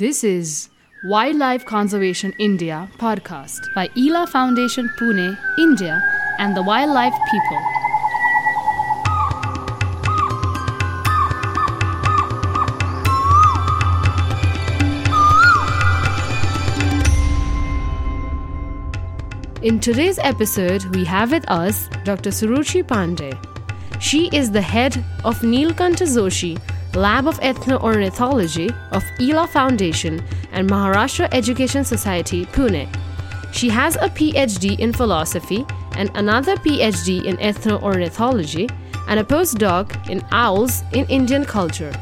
This is Wildlife Conservation India podcast by Ela Foundation Pune, India, and the Wildlife People. In today's episode, we have with us Dr. Suruchi Pandey. She is the head of Neelkanta Joshi Lab of Ethno-Ornithology of Ela Foundation and Maharashtra Education Society, Pune. She has a PhD in philosophy and another PhD in ethno-ornithology and a postdoc in owls in Indian culture.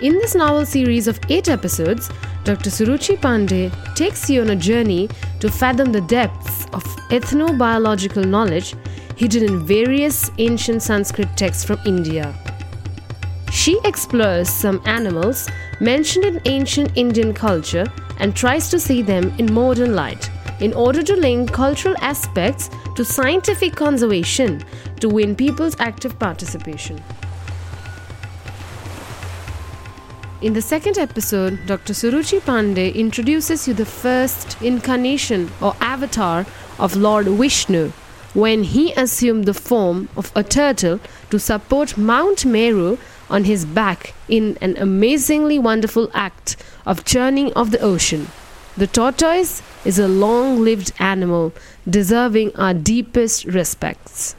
In this novel series of eight episodes, Dr. Suruchi Pandey takes you on a journey to fathom the depths of ethnobiological knowledge hidden in various ancient Sanskrit texts from India. She explores some animals mentioned in ancient Indian culture and tries to see them in modern light in order to link cultural aspects to scientific conservation to win people's active participation. In the second episode, Dr. Suruchi Pandey introduces you the first incarnation or avatar of Lord Vishnu when he assumed the form of a turtle to support Mount Meru on his back in an amazingly wonderful act of churning of the ocean. The tortoise is a long lived animal deserving our deepest respects.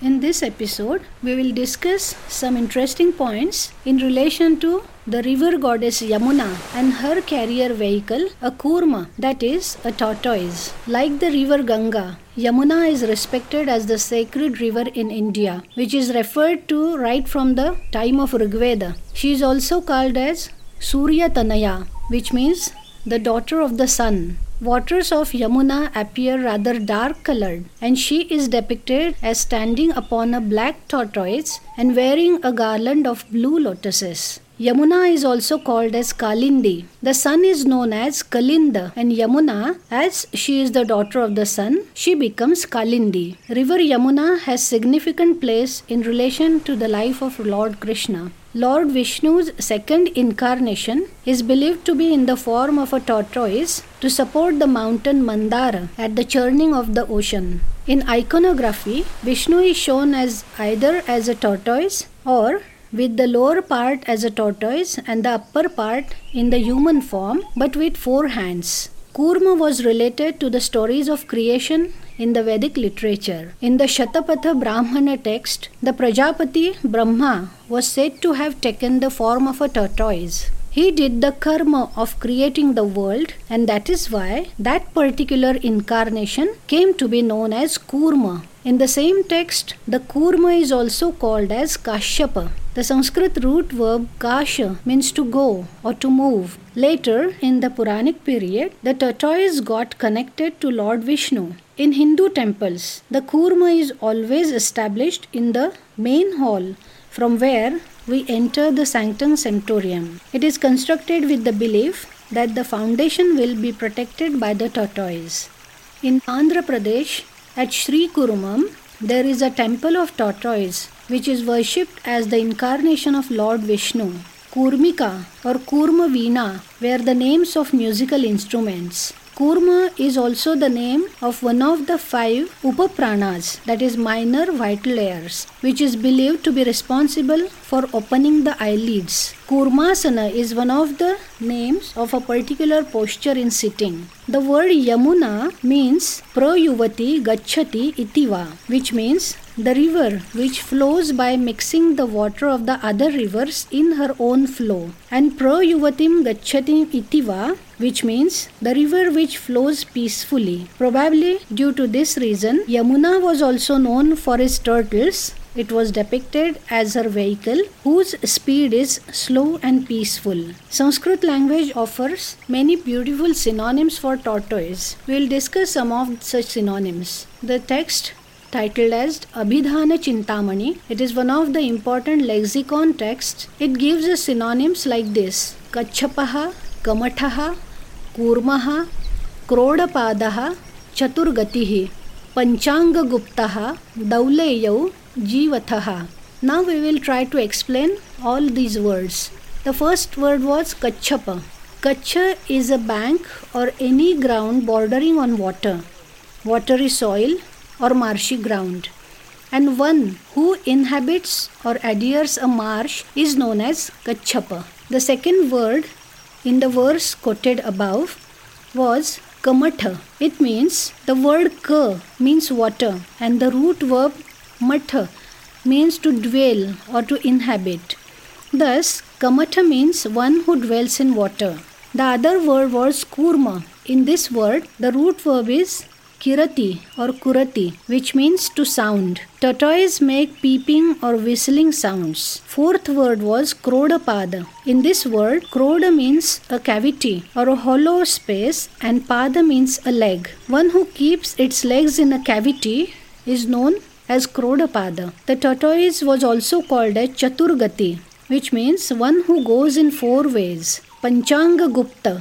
In this episode, we will discuss some interesting points in relation to the river goddess Yamuna and her carrier vehicle, a kurma, that is, a tortoise. Like the river Ganga, Yamuna is respected as the sacred river in India, which is referred to right from the time of Rigveda. She is also called as Surya Tanaya, which means the daughter of the sun. Waters of Yamuna appear rather dark colored, and she is depicted as standing upon a black tortoise and wearing a garland of blue lotuses. Yamuna is also called as Kalindi. The sun is known as Kalinda, and Yamuna, as she is the daughter of the sun, she becomes Kalindi. River Yamuna has significant place in relation to the life of Lord Krishna. Lord Vishnu's second incarnation is believed to be in the form of a tortoise to support the mountain Mandara at the churning of the ocean. In iconography, Vishnu is shown as either as a tortoise or with the lower part as a tortoise and the upper part in the human form but with four hands. Kurma was related to the stories of creation in the Vedic literature. In the Shatapatha Brahmana text, the Prajapati Brahma was said to have taken the form of a tortoise. He did the karma of creating the world, and that is why that particular incarnation came to be known as Kurma. In the same text, the Kurma is also called as Kashyapa. The Sanskrit root verb kasha means to go or to move. Later, in the Puranic period, the tortoise got connected to Lord Vishnu. In Hindu temples, the kurma is always established in the main hall from where we enter the sanctum sanctorium. It is constructed with the belief that the foundation will be protected by the tortoise. In Andhra Pradesh, at Sri Kurmam, there is a temple of tortoise which is worshipped as the incarnation of Lord Vishnu. Kurmika or Kurma Veena were the names of musical instruments. Kurma is also the name of one of the five Upapranas, that is, minor vital layers, which is believed to be responsible for opening the eyelids. Kurmasana is one of the names of a particular posture in sitting. The word Yamuna means Prayuvati Gachati Itiva, which means the river which flows by mixing the water of the other rivers in her own flow. And Prayuvatim Gachati Itiva, which means the river which flows peacefully. Probably due to this reason, Yamuna was also known for its turtles it was depicted as her vehicle whose speed is slow and peaceful. Sanskrit language offers many beautiful synonyms for tortoise. We will discuss some of such synonyms. The text titled as Abhidhana Chintamani. It is one of the important lexicon texts. It gives us synonyms like this Kachapaha, Kamataha, Kurma, क्रोड़पाद, चतुर्गति, पंचांगगुप्त, दौलेय जीवथ now we will try to explain all these words the first word was Kachhap Kutch is a bank or any ground bordering on water water is soil or marshy ground and one who inhabits or adheres a marsh is known as Kachhap the second word in the verse quoted above was Kamatha. It means the word ka means water and the root verb matha means to dwell or to inhabit. Thus, Kamatha means one who dwells in water. The other word was kurma. In this word, the root verb is kirati or kurati, which means to sound. Tortoise make peeping or whistling sounds. Fourth word was krodapada. In this word, kroda means a cavity or a hollow space, and pada means a leg. One who keeps its legs in a cavity is known as krodapada. The tortoise was also called a chaturgati which means one who goes in four ways. Panchanga Gupta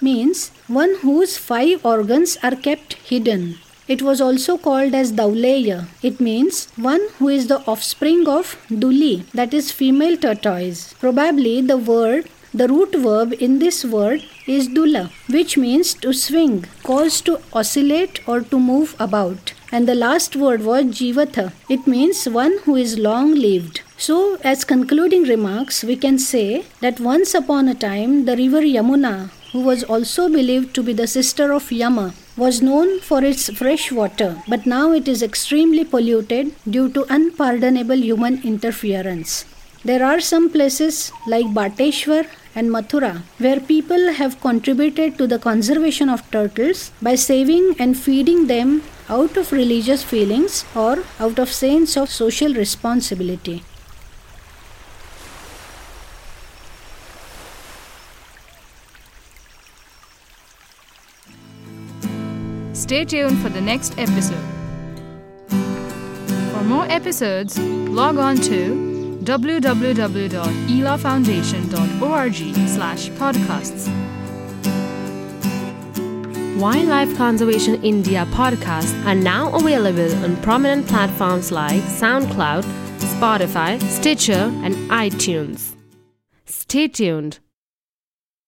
means one whose five organs are kept hidden. It was also called as Dauleya. It means one who is the offspring of Duli, that is female tortoise. Probably the word, the root verb in this word is Dula, which means to swing, cause to oscillate or to move about. And the last word was Jivatha. It means one who is long lived. So, as concluding remarks, we can say that once upon a time the river Yamuna, who was also believed to be the sister of Yama, was known for its fresh water, but now it is extremely polluted due to unpardonable human interference. There are some places like Bateshwar and Mathura where people have contributed to the conservation of turtles by saving and feeding them out of religious feelings or out of sense of social responsibility. Stay tuned for the next episode. For more episodes, log on to www.elafoundation.org slash podcasts. Wildlife Conservation India podcasts are now available on prominent platforms like SoundCloud, Spotify, Stitcher, and iTunes. Stay tuned